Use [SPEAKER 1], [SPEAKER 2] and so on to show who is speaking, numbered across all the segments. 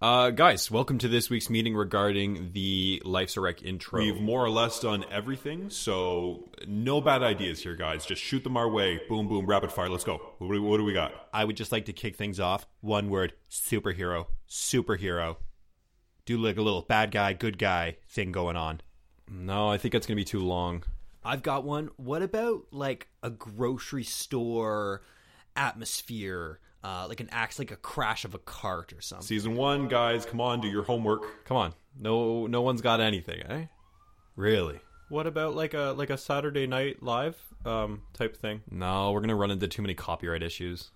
[SPEAKER 1] Uh, guys, welcome to this week's meeting regarding the Life's a Wreck intro.
[SPEAKER 2] We've more or less done everything, so no bad ideas here, guys. Just shoot them our way. Boom, boom, rapid fire. Let's go. What do, what do we got?
[SPEAKER 1] I would just like to kick things off. One word: superhero. Superhero. Do like a little bad guy, good guy thing going on.
[SPEAKER 2] No, I think that's going to be too long.
[SPEAKER 1] I've got one. What about like a grocery store atmosphere? Uh, like an acts like a crash of a cart or something.
[SPEAKER 2] Season one, guys, come on, do your homework.
[SPEAKER 1] Come on, no, no one's got anything, eh?
[SPEAKER 2] Really?
[SPEAKER 1] What about like a like a Saturday Night Live um type thing?
[SPEAKER 2] No, we're going to run into too many copyright issues.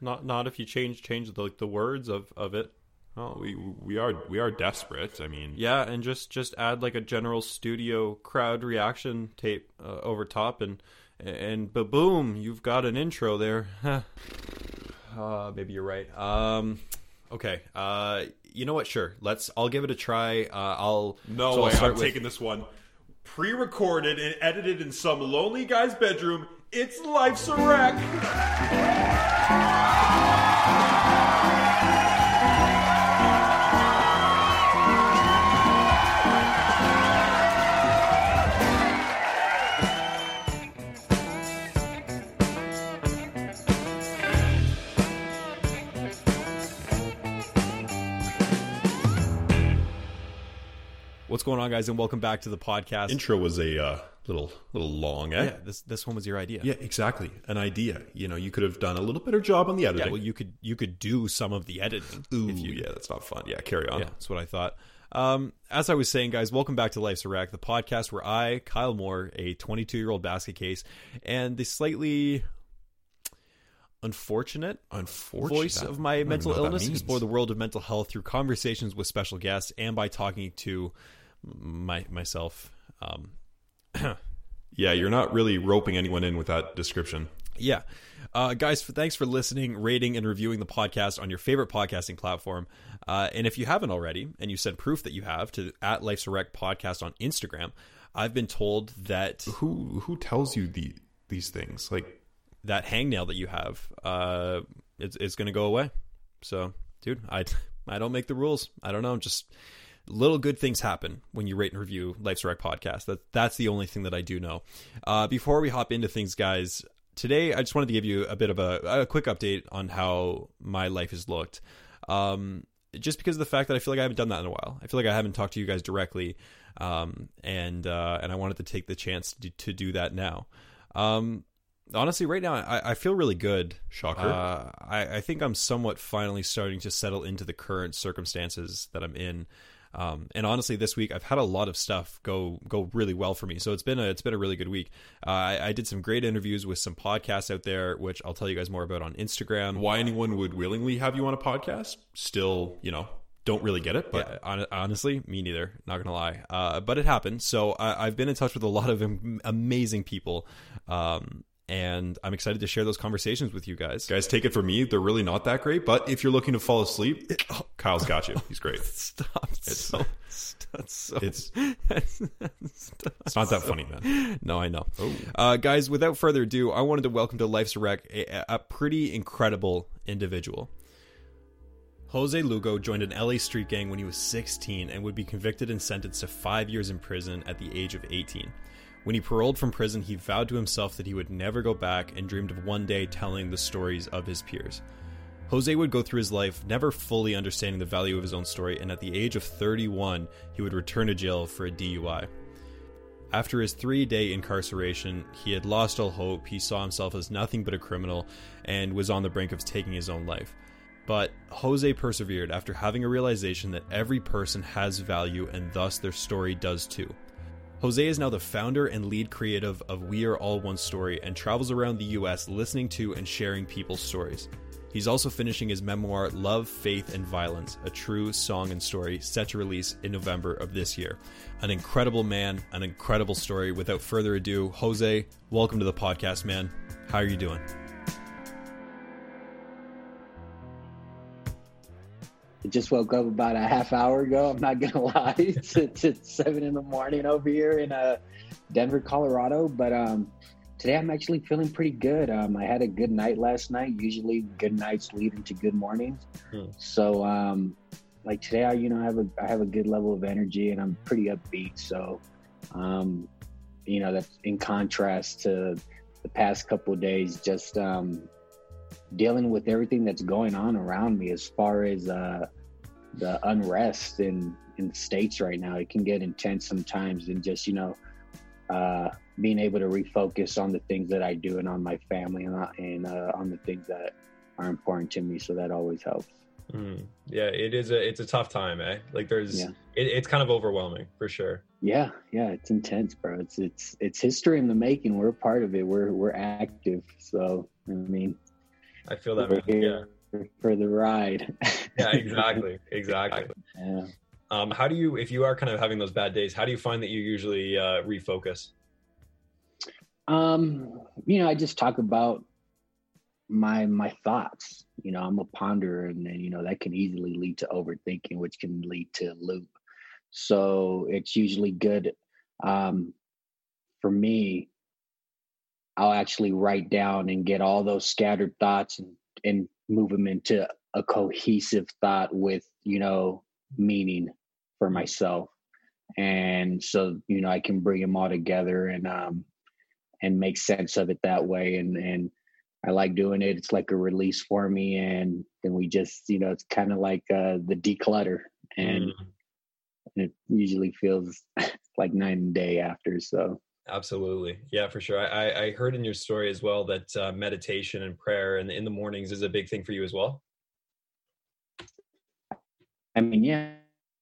[SPEAKER 1] Not not if you change change the like the words of of it.
[SPEAKER 2] Oh, we we are we are desperate. I mean,
[SPEAKER 1] Yeah, and just just add like a general studio crowd reaction tape uh, over top, and and ba boom, you've got an intro there. uh, maybe you're right. Um, okay. Uh, you know what? Sure. Let's. I'll give it a try. Uh, I'll.
[SPEAKER 2] no
[SPEAKER 1] so I'll
[SPEAKER 2] way.
[SPEAKER 1] start
[SPEAKER 2] I'm
[SPEAKER 1] with-
[SPEAKER 2] taking this one. Pre-recorded and edited in some lonely guy's bedroom. It's life's a wreck.
[SPEAKER 1] Going on, guys? And welcome back to the podcast.
[SPEAKER 2] Intro was a uh, little little long, eh?
[SPEAKER 1] yeah, this this one was your idea.
[SPEAKER 2] Yeah, exactly. An idea. You know, you could have done a little better job on the editing.
[SPEAKER 1] Yeah, well, you could you could do some of the editing.
[SPEAKER 2] Ooh,
[SPEAKER 1] if you,
[SPEAKER 2] yeah, that's not fun. Yeah, carry on.
[SPEAKER 1] Yeah, that's what I thought. Um, as I was saying, guys, welcome back to Life's a Wreck, the podcast where I, Kyle Moore, a 22 year old basket case, and the slightly unfortunate,
[SPEAKER 2] Unfortunate.
[SPEAKER 1] voice of my mental
[SPEAKER 2] know what that
[SPEAKER 1] illness explore the world of mental health through conversations with special guests and by talking to my myself. Um,
[SPEAKER 2] Yeah, you're not really roping anyone in with that description.
[SPEAKER 1] Yeah. Uh, guys, thanks for listening, rating, and reviewing the podcast on your favorite podcasting platform. Uh, and if you haven't already, and you sent proof that you have to at Life's a Wreck podcast on Instagram, I've been told that
[SPEAKER 2] Who who tells you the these things? Like,
[SPEAKER 1] that hangnail that you have, uh, it's, it's going to go away. So, dude, I, I don't make the rules. I don't know. Just little good things happen when you rate and review Life's a Wreck podcast. That that's the only thing that I do know. Uh, before we hop into things, guys, today I just wanted to give you a bit of a, a quick update on how my life has looked. Um, just because of the fact that I feel like I haven't done that in a while. I feel like I haven't talked to you guys directly, um, and uh, and I wanted to take the chance to, to do that now. Um, honestly, right now I, I feel really good.
[SPEAKER 2] Shocker.
[SPEAKER 1] Uh, I, I think I'm somewhat finally starting to settle into the current circumstances that I'm in. Um, and honestly, this week I've had a lot of stuff go go really well for me. So it's been a it's been a really good week. Uh, I, I did some great interviews with some podcasts out there, which I'll tell you guys more about on Instagram.
[SPEAKER 2] why anyone would willingly have you on a podcast? Still, you know, don't really get it. But
[SPEAKER 1] Yeah, hon- honestly, me neither. Not gonna lie, uh, but it happened. So I, I've been in touch with a lot of am- amazing people, um, and I'm excited to share those conversations with you guys.
[SPEAKER 2] guys, take it from me. They're really not that great. But if you're looking to fall asleep, oh, Kyle's got you. He's great.
[SPEAKER 1] Stop! so, stop, so,
[SPEAKER 2] It's
[SPEAKER 1] stop.
[SPEAKER 2] it's not that funny, man.
[SPEAKER 1] No, I know. Uh, guys, without further ado, I wanted to welcome to Life's a Wreck a, a pretty incredible individual. Jose Lugo joined an LA street gang when he was 16 and would be convicted and sentenced to five years in prison at the age of 18. When he paroled from prison, he vowed to himself that he would never go back and dreamed of one day telling the stories of his peers. Jose would go through his life never fully understanding the value of his own story, and at the age of 31, he would return to jail for a DUI. After his three day incarceration, he had lost all hope. He saw himself as nothing but a criminal and was on the brink of taking his own life. But Jose persevered after having a realization that every person has value and thus their story does too. Jose is now the founder and lead creative of We Are All One Story and travels around the US listening to and sharing people's stories. He's also finishing his memoir, Love, Faith, and Violence, a true song and story, set to release in November of this year. An incredible man, an incredible story. Without further ado, Jose, welcome to the podcast, man. How are you doing?
[SPEAKER 3] I just woke up about a half hour ago. I'm not gonna lie. It's, it's, it's seven in the morning over here in uh, Denver, Colorado. But um, today I'm actually feeling pretty good. Um, I had a good night last night. Usually, good nights lead into good mornings. Hmm. So, um, like today, I you know I have a I have a good level of energy and I'm pretty upbeat. So, um, you know that's in contrast to the past couple days. Just um, dealing with everything that's going on around me as far as uh, the unrest in in the states right now. It can get intense sometimes, and just you know. Uh, being able to refocus on the things that I do and on my family and, uh, and uh, on the things that are important to me. So that always helps.
[SPEAKER 1] Mm. Yeah, it is a it's a tough time, eh? Like there's yeah. it, it's kind of overwhelming for sure.
[SPEAKER 3] Yeah, yeah, it's intense, bro. It's it's it's history in the making. We're a part of it. We're we're active. So I mean,
[SPEAKER 1] I feel that. Yeah,
[SPEAKER 3] for the ride.
[SPEAKER 1] yeah, exactly, exactly. Yeah. Um, how do you, if you are kind of having those bad days, how do you find that you usually uh, refocus?
[SPEAKER 3] Um, you know, I just talk about my my thoughts. You know, I'm a ponderer, and then you know that can easily lead to overthinking, which can lead to loop. So it's usually good um, for me. I'll actually write down and get all those scattered thoughts and, and move them into a cohesive thought with you know meaning for myself and so you know i can bring them all together and um and make sense of it that way. And and I like doing it. It's like a release for me, and then we just you know it's kind of like uh, the declutter, and mm. it usually feels like night and day after. So
[SPEAKER 1] absolutely. Yeah for sure. I i heard in your story as well that uh, meditation and prayer and in the mornings is a big thing for you as well?
[SPEAKER 3] I mean yeah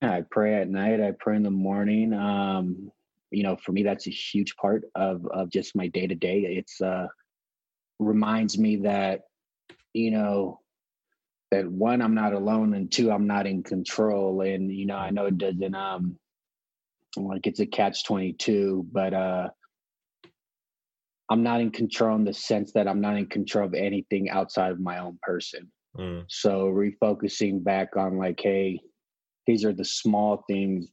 [SPEAKER 3] i pray at night i pray in the morning um you know for me that's a huge part of of just my day to day it's uh reminds me that you know that one i'm not alone and two i'm not in control and you know i know it doesn't um like it's a catch 22 but uh i'm not in control in the sense that i'm not in control of anything outside of my own person mm. so refocusing back on like hey these are the small things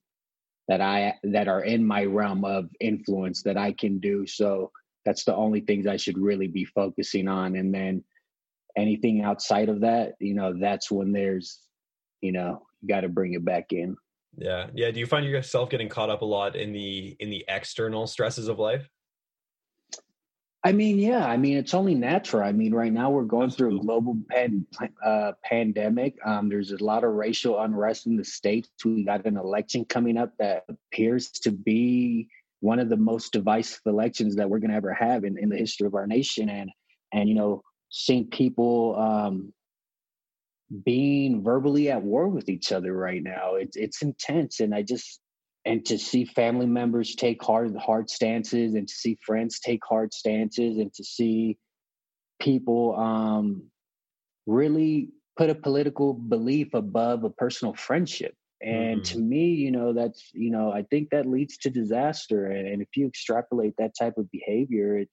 [SPEAKER 3] that I that are in my realm of influence that I can do. So that's the only things I should really be focusing on. And then anything outside of that, you know, that's when there's, you know, you got to bring it back in.
[SPEAKER 1] Yeah. Yeah. Do you find yourself getting caught up a lot in the in the external stresses of life?
[SPEAKER 3] I mean, yeah. I mean, it's only natural. I mean, right now we're going through a global pan, uh, pandemic. Um, there's a lot of racial unrest in the states. We got an election coming up that appears to be one of the most divisive elections that we're going to ever have in, in the history of our nation. And and you know, seeing people um, being verbally at war with each other right now, it's it's intense. And I just and to see family members take hard hard stances and to see friends take hard stances and to see people um, really put a political belief above a personal friendship and mm-hmm. to me you know that's you know i think that leads to disaster and, and if you extrapolate that type of behavior it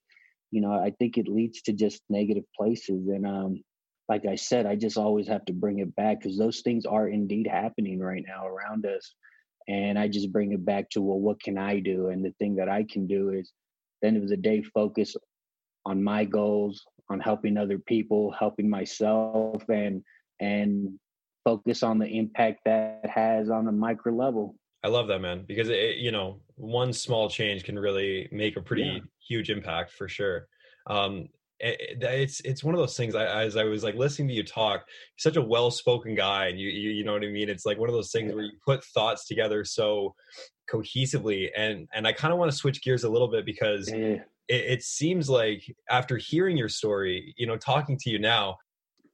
[SPEAKER 3] you know i think it leads to just negative places and um like i said i just always have to bring it back because those things are indeed happening right now around us and i just bring it back to well what can i do and the thing that i can do is the end of the day focus on my goals on helping other people helping myself and and focus on the impact that has on a micro level
[SPEAKER 4] I love that, man, because it, you know, one small change can really make a pretty
[SPEAKER 3] Yeah.
[SPEAKER 4] huge impact for sure. Um, it's it's one of those things. I, as I was like listening to you talk, you're such a well-spoken guy, and you, you you know what I mean. It's like one of those things where you put thoughts together so cohesively, and and I kind of want to switch gears a little bit because it, it seems like after hearing your story, you know, talking to you now,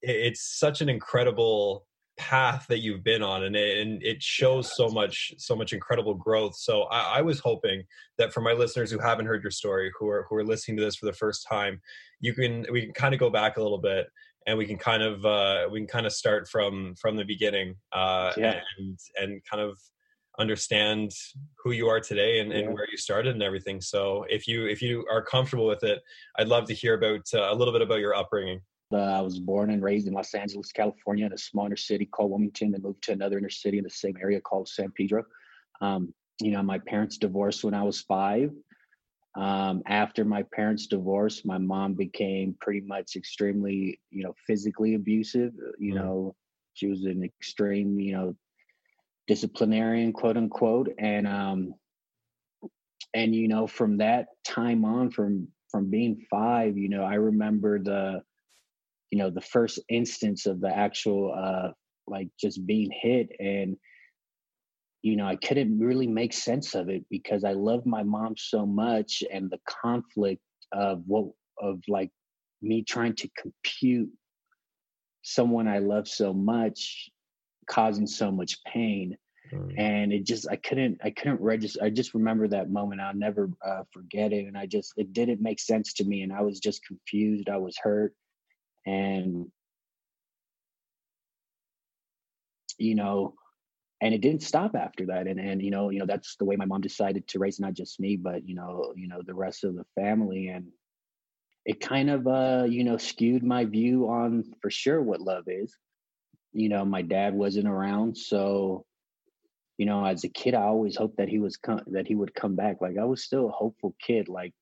[SPEAKER 4] it's such an incredible path that you've been on and it, and it shows so much so much incredible growth so I, I was hoping that for my listeners who haven't heard your story who are who are listening to this for the first time you can we can kind of go back a little bit and we can kind of uh we can kind of start from from the beginning uh
[SPEAKER 3] Yeah.
[SPEAKER 4] and and kind of understand who you are today and, and
[SPEAKER 3] Yeah.
[SPEAKER 4] where you started and everything so if you if you are comfortable with it i'd love to hear about uh, a little bit about your upbringing
[SPEAKER 3] Uh, I was born and raised in Los Angeles, California, in a smaller city called Wilmington, then moved to another inner city in the same area called San Pedro. Um, you know, my parents divorced when I was five. Um, after my parents' divorce, my mom became pretty much extremely, you know, physically abusive. You
[SPEAKER 4] Mm.
[SPEAKER 3] know, she was an extreme, you know, disciplinarian, quote unquote, and um, and you know, from that time on, from from being five, you know, I remember the you know the first instance of the actual uh like just being hit and you know i couldn't really make sense of it because i love my mom so much and the conflict of what of like me trying to compute someone i love so much causing so much pain. And it just i couldn't i couldn't register i just remember that moment. I'll never uh, forget it. And i just it didn't make sense to me. And i was just confused. I was hurt and you know and it didn't stop after that. And and you know you know that's the way my mom decided to raise not just me but you know you know the rest of the family. And it kind of uh you know skewed my view on for sure what love is. You know my dad wasn't around so you know as a kid i always hoped that he was com- that he would come back. Like i was still a hopeful kid. Like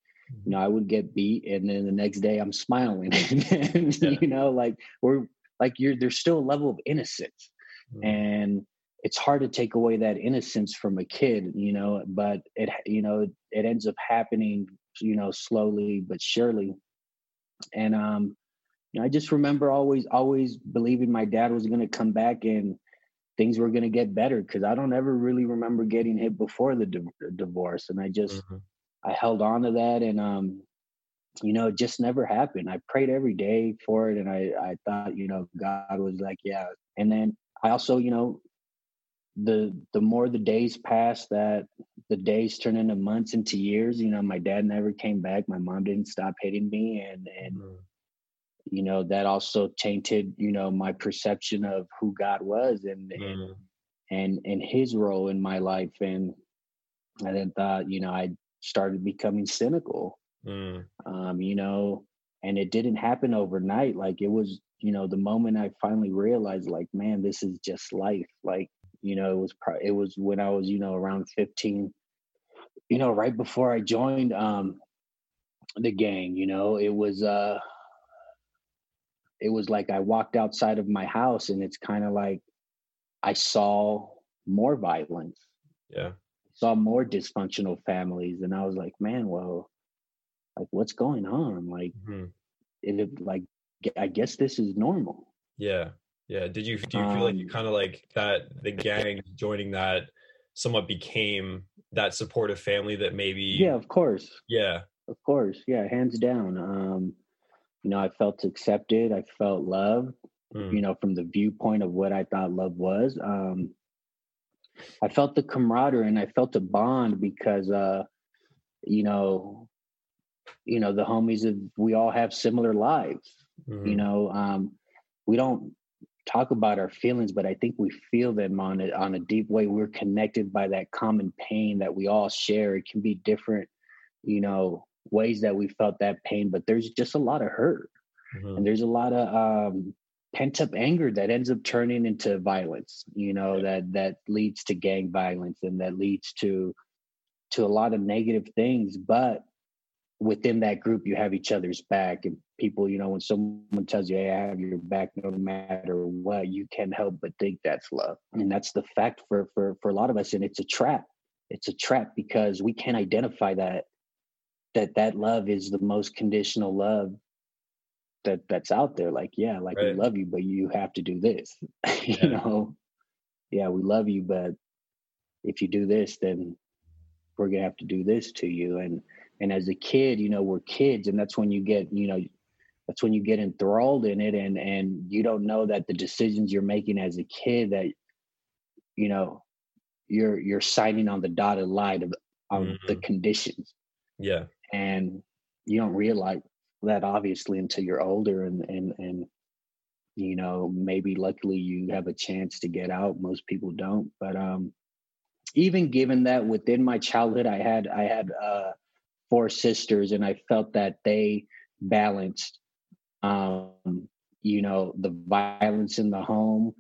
[SPEAKER 3] you know i would get beat and then the next day i'm smiling and,
[SPEAKER 4] Yeah.
[SPEAKER 3] you know like we're like you're there's still a level of innocence
[SPEAKER 4] Mm.
[SPEAKER 3] and it's hard to take away that innocence from a kid you know but it you know it ends up happening you know slowly but surely and um you know, i just remember always always believing my dad was going to come back and things were going to get better because i don't ever really remember getting hit before the di- divorce and i just
[SPEAKER 4] Mhm.
[SPEAKER 3] I held on to that and um you know it just never happened. I prayed every day for it and I I thought, you know, God was like, yeah. And then I also, you know, the the more the days passed that the days turned into months into years, you know, my dad never came back. My mom didn't stop hitting me and and
[SPEAKER 4] Mhm.
[SPEAKER 3] you know, that also tainted, you know, my perception of who God was and and
[SPEAKER 4] Mm.
[SPEAKER 3] and and his role in my life and I then thought, you know, I started becoming cynical
[SPEAKER 4] Mm.
[SPEAKER 3] um, you know, and it didn't happen overnight. Like it was, you know, the moment I finally realized, like, man, this is just life. Like, you know, it was, pro- it was when I was, you know, around 15, you know, right before I joined, um, the gang, you know, it was, uh, it was like I walked outside of my house and it's kind of like I saw more violence,
[SPEAKER 4] Yeah.
[SPEAKER 3] Saw more dysfunctional families. And I was like, man, well, like what's going on? Like,
[SPEAKER 4] Mhm.
[SPEAKER 3] it like i guess this is normal.
[SPEAKER 4] Yeah. Yeah. Did you do you feel like you
[SPEAKER 3] Um,
[SPEAKER 4] kind of like that the gang joining that somewhat became that supportive family that maybe
[SPEAKER 3] Yeah, of course,
[SPEAKER 4] yeah
[SPEAKER 3] of course, yeah, hands down. Um, you know, I felt accepted. I felt loved.
[SPEAKER 4] Mm.
[SPEAKER 3] You know, from the viewpoint of what I thought love was. Um, I felt the camaraderie and I felt a bond because, uh, you know, you know the homies of we all have similar lives. you
[SPEAKER 4] Mhm.
[SPEAKER 3] know um we don't talk about our feelings but i think we feel them on a, on a deep way we're connected by that common pain that we all share it can be different you know ways that we felt that pain but there's just a lot of hurt
[SPEAKER 4] Mhm.
[SPEAKER 3] and there's a lot of um pent up anger that ends up turning into violence you know that that leads to gang violence and that leads to to a lot of negative things but within that group you have each other's back and people you know when someone tells you hey i have your back no matter what you can't help but think that's love. And that's the fact for for for a lot of us and it's a trap. It's a trap because we can't identify that that that love is the most conditional love that that's out there like yeah like right. we love you but you have to do this you yeah. know yeah we love you but if you do this then we're gonna have to do this to you and and as a kid you know we're kids and that's when you get you know that's when you get enthralled in it and and you don't know that the decisions you're making as a kid that you know you're you're signing on the dotted line of, of mm-hmm. the conditions
[SPEAKER 4] yeah
[SPEAKER 3] and you don't realize that obviously until you're older and and and you know maybe luckily you have a chance to get out most people don't but um even given that within my childhood i had i had uh four sisters and i felt that they balanced um you know the violence in the home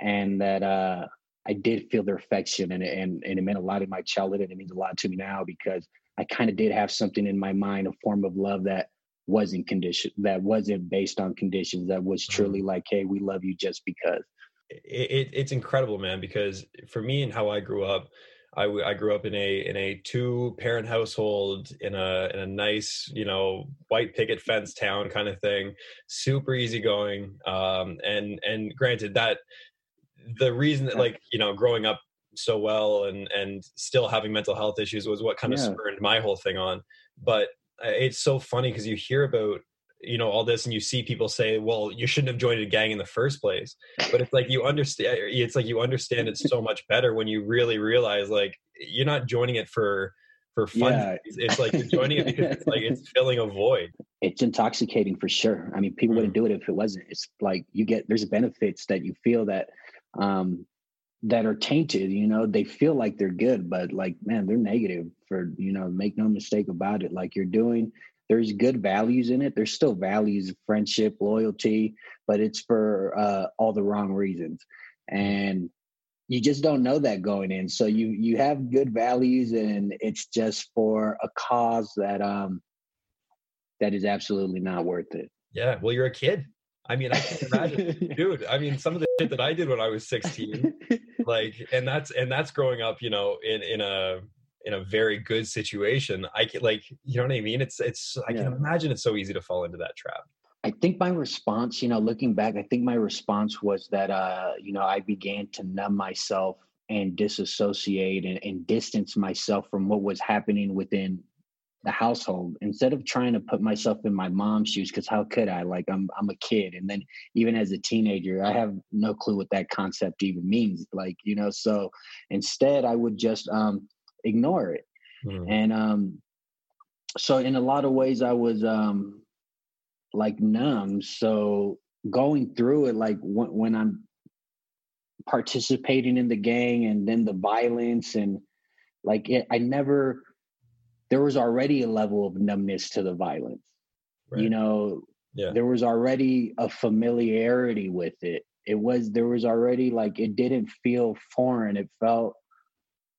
[SPEAKER 3] and that uh i did feel their affection and and, and it meant a lot in my childhood and it means a lot to me now because i kind of did have something in my mind a form of love that wasn't condition that wasn't based on conditions that was truly mm-hmm. like hey we love you just because
[SPEAKER 4] it, it, it's incredible man because for me and how i grew up I, I grew up in a in a two parent household in a in a nice you know white picket fence town kind of thing, super easygoing. Um, and and granted that the reason that like you know growing up so well and and still having mental health issues was what kind of yeah. spurred my whole thing on. But it's so funny because you hear about you know all this and you see people say well you shouldn't have joined a gang in the first place. But it's like you understand it's like you understand it so much better when you really realize like you're not joining it for for fun yeah. it's like you're joining it because it's like it's filling a void.
[SPEAKER 3] It's intoxicating for sure. I mean people mm. wouldn't do it if it wasn't. It's like you get there's benefits that you feel that um that are tainted you know they feel like they're good but like man they're negative for you know make no mistake about it like you're doing there's good values in it. There's still values, of friendship, loyalty, but it's for uh, all the wrong reasons. And you just don't know that going in. So you you have good values, and it's just for a cause that um that is absolutely not worth it.
[SPEAKER 4] Yeah, well, you're a kid. I mean, I can't imagine, dude. I mean, some of the shit that I did when I was 16, like, and that's and that's growing up, you know, in in a in a very good situation. I can like you know what i mean? It's it's i can imagine it's so easy to fall into that trap.
[SPEAKER 3] I think my response you know looking back i think my response was that uh you know i began to numb myself and disassociate and, and distance myself from what was happening within the household instead of trying to put myself in my mom's shoes because how could i like i'm i'm a kid and then even as a teenager i have no clue what that concept even means like you know so instead i would just um ignore it. Mm. And um, so in a lot of ways, I was um, like numb. So going through it, like when, when I'm participating in the gang and then the violence and like it, I never, there was already a level of numbness to the violence. Right. You know, yeah. there was already a familiarity with it. It was, there was already like, it didn't feel foreign. It felt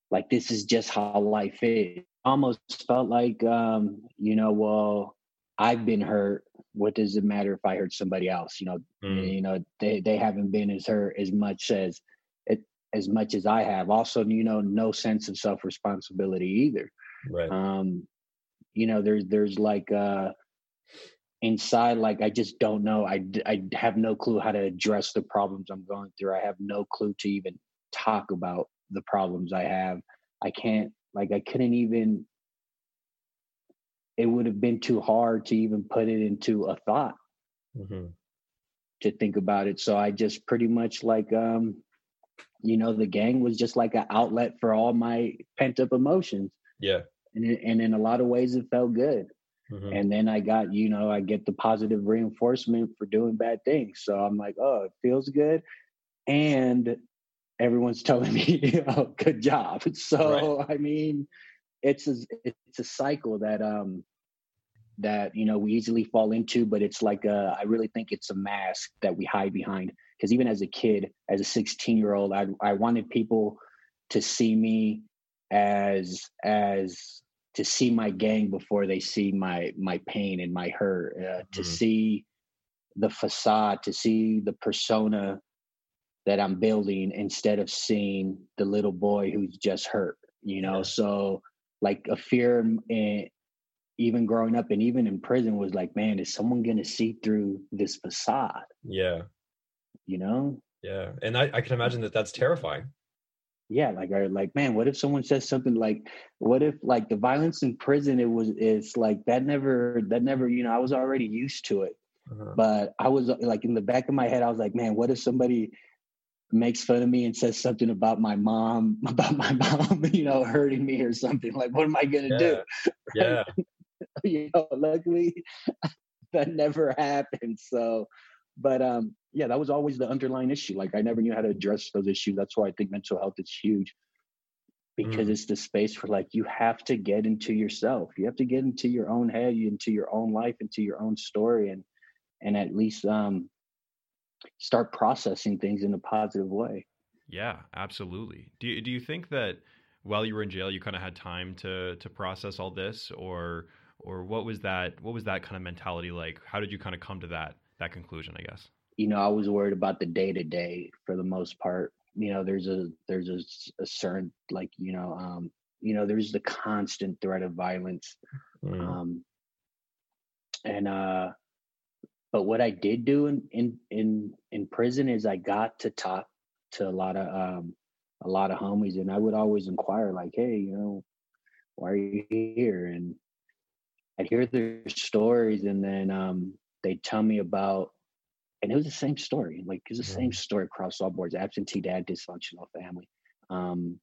[SPEAKER 3] like this is just how life is. Almost felt like, um, you know, well, I've been hurt. What does it matter if I hurt somebody else? You know, mm. you know, they they haven't been as hurt as much as it as much as I have. Also, you know, no sense of self responsibility either.
[SPEAKER 4] Right.
[SPEAKER 3] Um, you know, there's there's like uh inside like i just don't know i i have no clue how to address the problems i'm going through i have no clue to even talk about the problems I have. I can't like I couldn't even it would have been too hard to even put it into a thought mm-hmm. to think about it. So I just pretty much like um you know the gang was just like an outlet for all my pent up emotions.
[SPEAKER 4] Yeah.
[SPEAKER 3] And it, and in a lot of ways it felt good. Mm-hmm. And then I got, you know, I get the positive reinforcement for doing bad things. So I'm like, oh, it feels good. And everyone's telling me, oh, good job. So right. I mean, it's a it's a cycle that um that you know we easily fall into, but it's like a, I really think it's a mask that we hide behind. Because even as a kid, as a 16 year old, I I wanted people to see me as as to see my gang before they see my my pain and my hurt uh, to mm. see the facade to see the persona that i'm building instead of seeing the little boy who's just hurt you know? Yeah. so like a fear in, even growing up and even in prison was like man is someone gonna see through this facade?
[SPEAKER 4] Yeah.
[SPEAKER 3] You know?
[SPEAKER 4] Yeah and i, I can imagine that that's terrifying
[SPEAKER 3] yeah like I like man what if someone says something like what if like the violence in prison it was it's like that never that never you know I was already used to it. Uh-huh. but I was like in the back of my head I was like man what if somebody makes fun of me and says something about my mom about my mom you know hurting me or something? Like what am I gonna
[SPEAKER 4] yeah.
[SPEAKER 3] do
[SPEAKER 4] yeah.
[SPEAKER 3] You know luckily that never happened. So but um yeah that was always the underlying issue. Like i never knew how to address those issues. That's why i think mental health is huge because mm. it's the space for like you have to get into yourself. You have to get into your own head into your own life into your own story and and at least um start processing things in a positive way.
[SPEAKER 1] Yeah absolutely. Do you, do you think that while you were in jail you kind of had time to to process all this? Or or what was that what was that kind of mentality like? How did you kind of come to that that conclusion, I guess?
[SPEAKER 3] You know, I was worried about the day to day for the most part. You know, there's a there's a, a certain like you know um, you know there's the constant threat of violence, mm. um, and uh, but what I did do in in in in prison is I got to talk to a lot of um, a lot of homies, and I would always inquire like, hey, you know, why are you here? And I'd hear their stories, and then um, they tell me about, and it was the same story. Like it's the mm-hmm. same story across all boards: absentee dad, dysfunctional family. Um,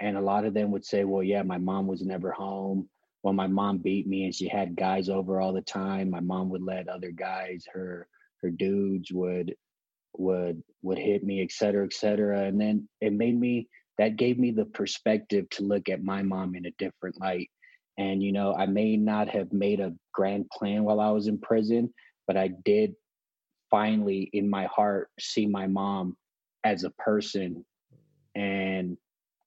[SPEAKER 3] and a lot of them would say, "Well, yeah, my mom was never home. Well, my mom beat me, and she had guys over all the time. My mom would let other guys, her her dudes would would would hit me, et cetera, et cetera. And then it made me that gave me the perspective to look at my mom in a different light and, you know, I may not have made a grand plan while I was in prison, but I did finally in my heart see my mom as a person. And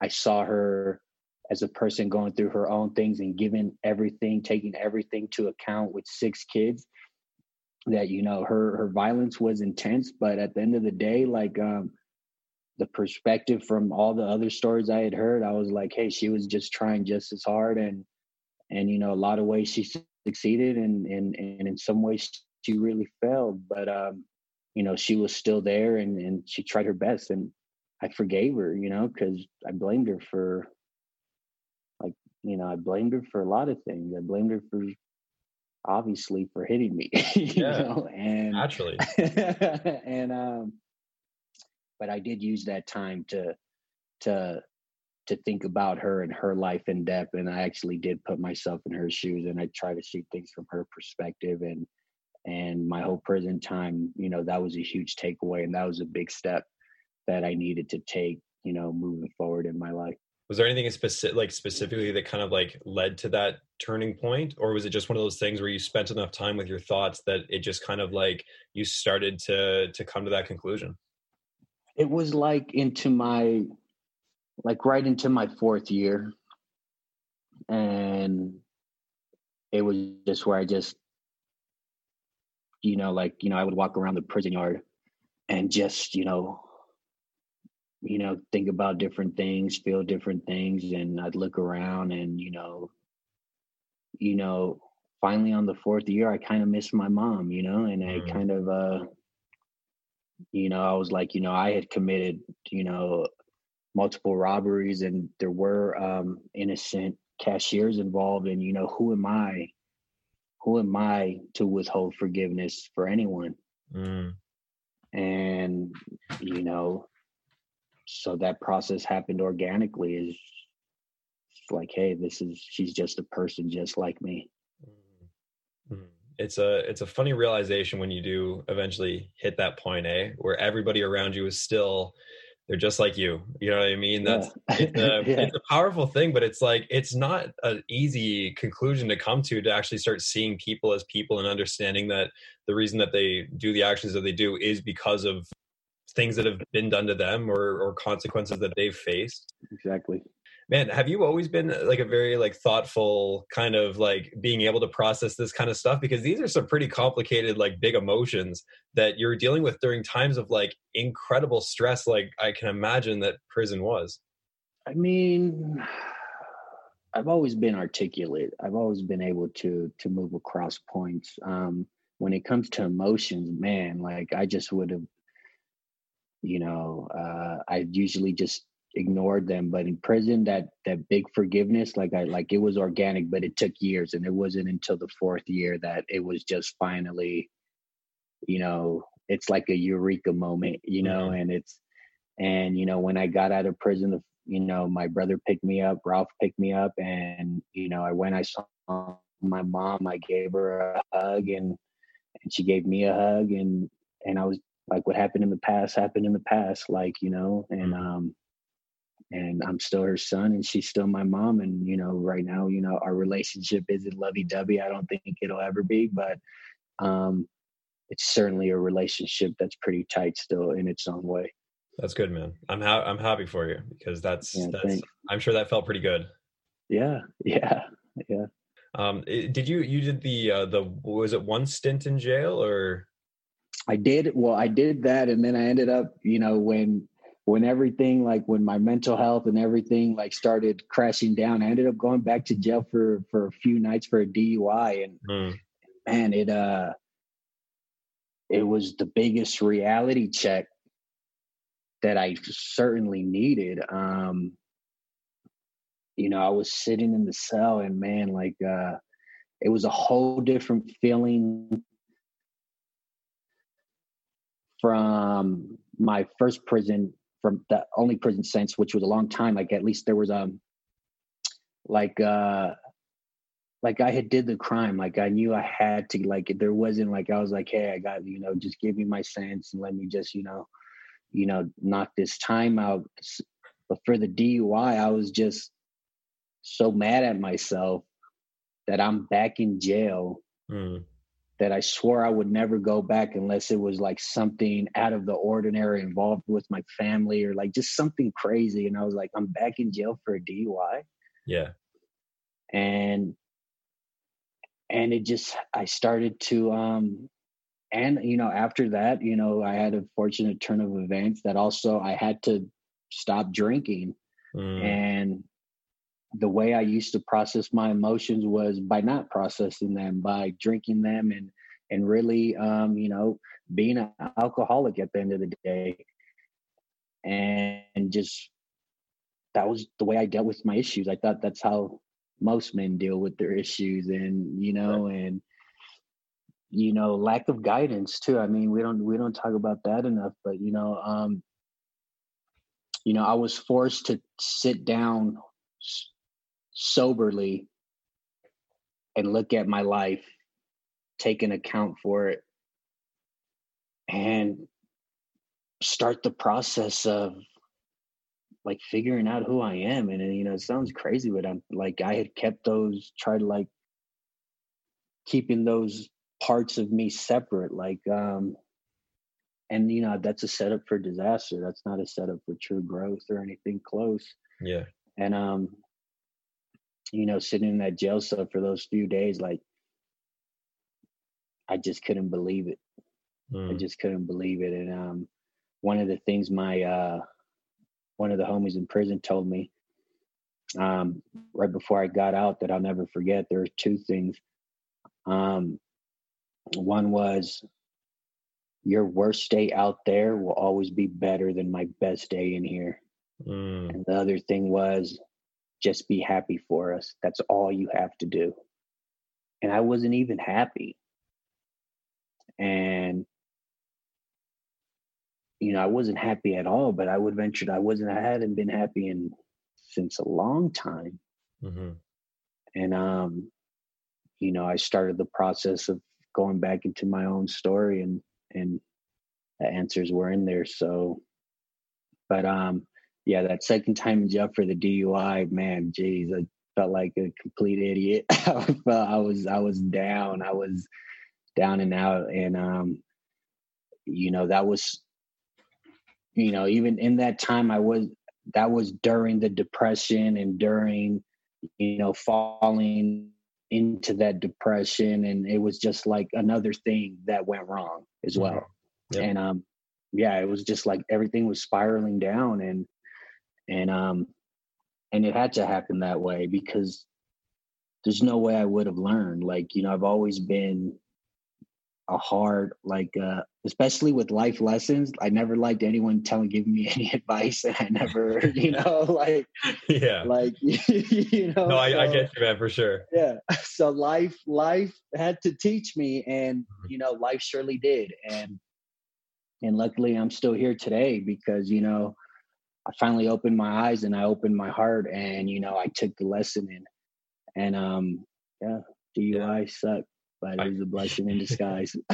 [SPEAKER 3] I saw her as a person going through her own things and giving everything, taking everything to account with six kids that you know her her violence was intense but at the end of the day like um the perspective from all the other stories i had heard i was like hey she was just trying just as hard and and you know a lot of ways she succeeded and and and in some ways she really failed but um you know she was still there and and she tried her best and i forgave her you know because i blamed her for like you know i blamed her for a lot of things. I blamed her for obviously for hitting me you yeah, know and
[SPEAKER 4] naturally.
[SPEAKER 3] and um but i did use that time to to to think about her and her life in depth and i actually did put myself in her shoes and i try to see things from her perspective and and my whole prison time you know that was a huge takeaway and that was a big step that i needed to take you know moving forward in my life.
[SPEAKER 4] Was there anything specific like specifically that kind of like led to that turning point or was it just one of those things where you spent enough time with your thoughts that it just kind of like you started to to come to that conclusion?
[SPEAKER 3] It was like into my like right into my fourth year. And it was just where I just, you know, like, you know, I would walk around the prison yard and just, you know, you know, think about different things, feel different things, and I'd look around and, you know, you know, finally on the fourth year, I kind of missed my mom, you know, and I mm. kind of, uh, you know, I was like, you know, I had committed, you know, multiple robberies and there were um, innocent cashiers involved and you know who am i who am i to withhold forgiveness for anyone mm. and you know so that process happened organically is like hey this is she's just a person just like me
[SPEAKER 4] mm-hmm. it's a it's a funny realization when you do eventually hit that point a eh, where everybody around you is still they're just like you you know what i mean that's yeah. it's, a, yeah. it's, a, powerful thing but it's like it's not an easy conclusion to come to to actually start seeing people as people and understanding that the reason that they do the actions that they do is because of things that have been done to them or or consequences that they've faced
[SPEAKER 3] exactly
[SPEAKER 4] man have you always been uh, like a very like thoughtful kind of like being able to process this kind of stuff? Because these are some pretty complicated like big emotions that you're dealing with during times of like incredible stress like i can imagine that prison was.
[SPEAKER 3] I mean i've always been articulate. I've always been able to to move across points. Um when it comes to emotions man like i just would have you know uh i usually just ignored them but in prison that that big forgiveness like i like it was organic but it took years and it wasn't until the fourth year that it was just finally you know it's like a eureka moment you know mm-hmm. and it's and you know when i got out of prison the, you know my brother picked me up ralph picked me up and you know i went i saw my mom i gave her a hug and and she gave me a hug and and i was like what happened in the past happened in the past like you know and mm-hmm. um and I'm still her son and she's still my mom. And, you know, right now, you know, our relationship isn't lovey dovey. I don't think it'll ever be, but um, it's certainly a relationship that's pretty tight still in its own way.
[SPEAKER 4] That's good, man. I'm ha- I'm happy for you because that's yeah, that's thanks. I'm sure that felt pretty good.
[SPEAKER 3] Yeah, yeah, yeah.
[SPEAKER 4] Um, did you you did the uh, the was it one stint in jail or?
[SPEAKER 3] I did well. I did that, and then I ended up, you know, when when everything like when my mental health and everything like started crashing down, I ended up going back to jail for for a few nights for a DUI, and mm. man, it uh, it was the biggest reality check that I certainly needed. Um, you know, I was sitting in the cell, and man, like uh, it was a whole different feeling from my first prison from the only prison since, which was a long time. Like at least there was um like uh like I had did the crime. Like I knew I had to like there wasn't like I was like, hey, I got you know, just give me my sentence and let me just, you know, you know, knock this time out. But for the DUI, I was just so mad at myself that I'm back in jail mm that I swore I would never go back unless it was like something out of the ordinary involved with my family or like just something crazy. And I was like, I'm back in jail for a DUI.
[SPEAKER 4] Yeah.
[SPEAKER 3] And and it just I started to um and you know after that, you know, I had a fortunate turn of events that also I had to stop drinking. Mm. And the way I used to process my emotions was by not processing them, by drinking them and and really um, you know, being an alcoholic at the end of the day. And, and just that was the way I dealt with my issues. I thought that's how most men deal with their issues and you know right. and you know lack of guidance too i mean we don't we don't talk about that enough but you know um you know i was forced to sit down soberly and look at my life, take an account for it, and start the process of like figuring out who I am. And you know, it sounds crazy, but I'm like I had kept those, to like keeping those parts of me separate. Like um and you know, that's a setup for disaster. That's not a setup for true growth or anything close.
[SPEAKER 4] Yeah.
[SPEAKER 3] And um you know, sitting in that jail cell for those few days, like I just couldn't believe it. Mm. I just couldn't believe it. And um, one of the things my uh, one of the homies in prison told me um, right before I got out that I'll never forget. There were two things. Um, one was your worst day out there will always be better than my best day in here. Mm. And the other thing was just be happy for us. That's all you have to do. And I wasn't even happy. And you know, I wasn't happy at all, but I would venture I wasn't I hadn't been happy in since a long time. Mm-hmm. And um, you know, I started the process of going back into my own story and and the answers were in there. So but um yeah, that second time in jail for the DUI, man, geez, I felt like a complete idiot. I felt I was I was down. I was down and out, and um, you know that was, you know, even in that time, I was that was during the depression and during you know falling into that depression and it was just like another thing that went wrong as well
[SPEAKER 4] Mm-hmm. Yep.
[SPEAKER 3] and um yeah it was just like everything was spiraling down and and um and it had to happen that way because there's no way i would have learned like you know i've always been a hard like uh especially with life lessons i never liked anyone telling giving me any advice and i never you know like
[SPEAKER 4] yeah.
[SPEAKER 3] like you know
[SPEAKER 4] No, I, I get you, man, for sure.
[SPEAKER 3] yeah so life life had to teach me and
[SPEAKER 4] Mm-hmm.
[SPEAKER 3] you know life surely did and and luckily i'm still here today because you know i finally opened my eyes and i opened my heart and you know i took the lesson and and um yeah dui suck but it was a blessing in disguise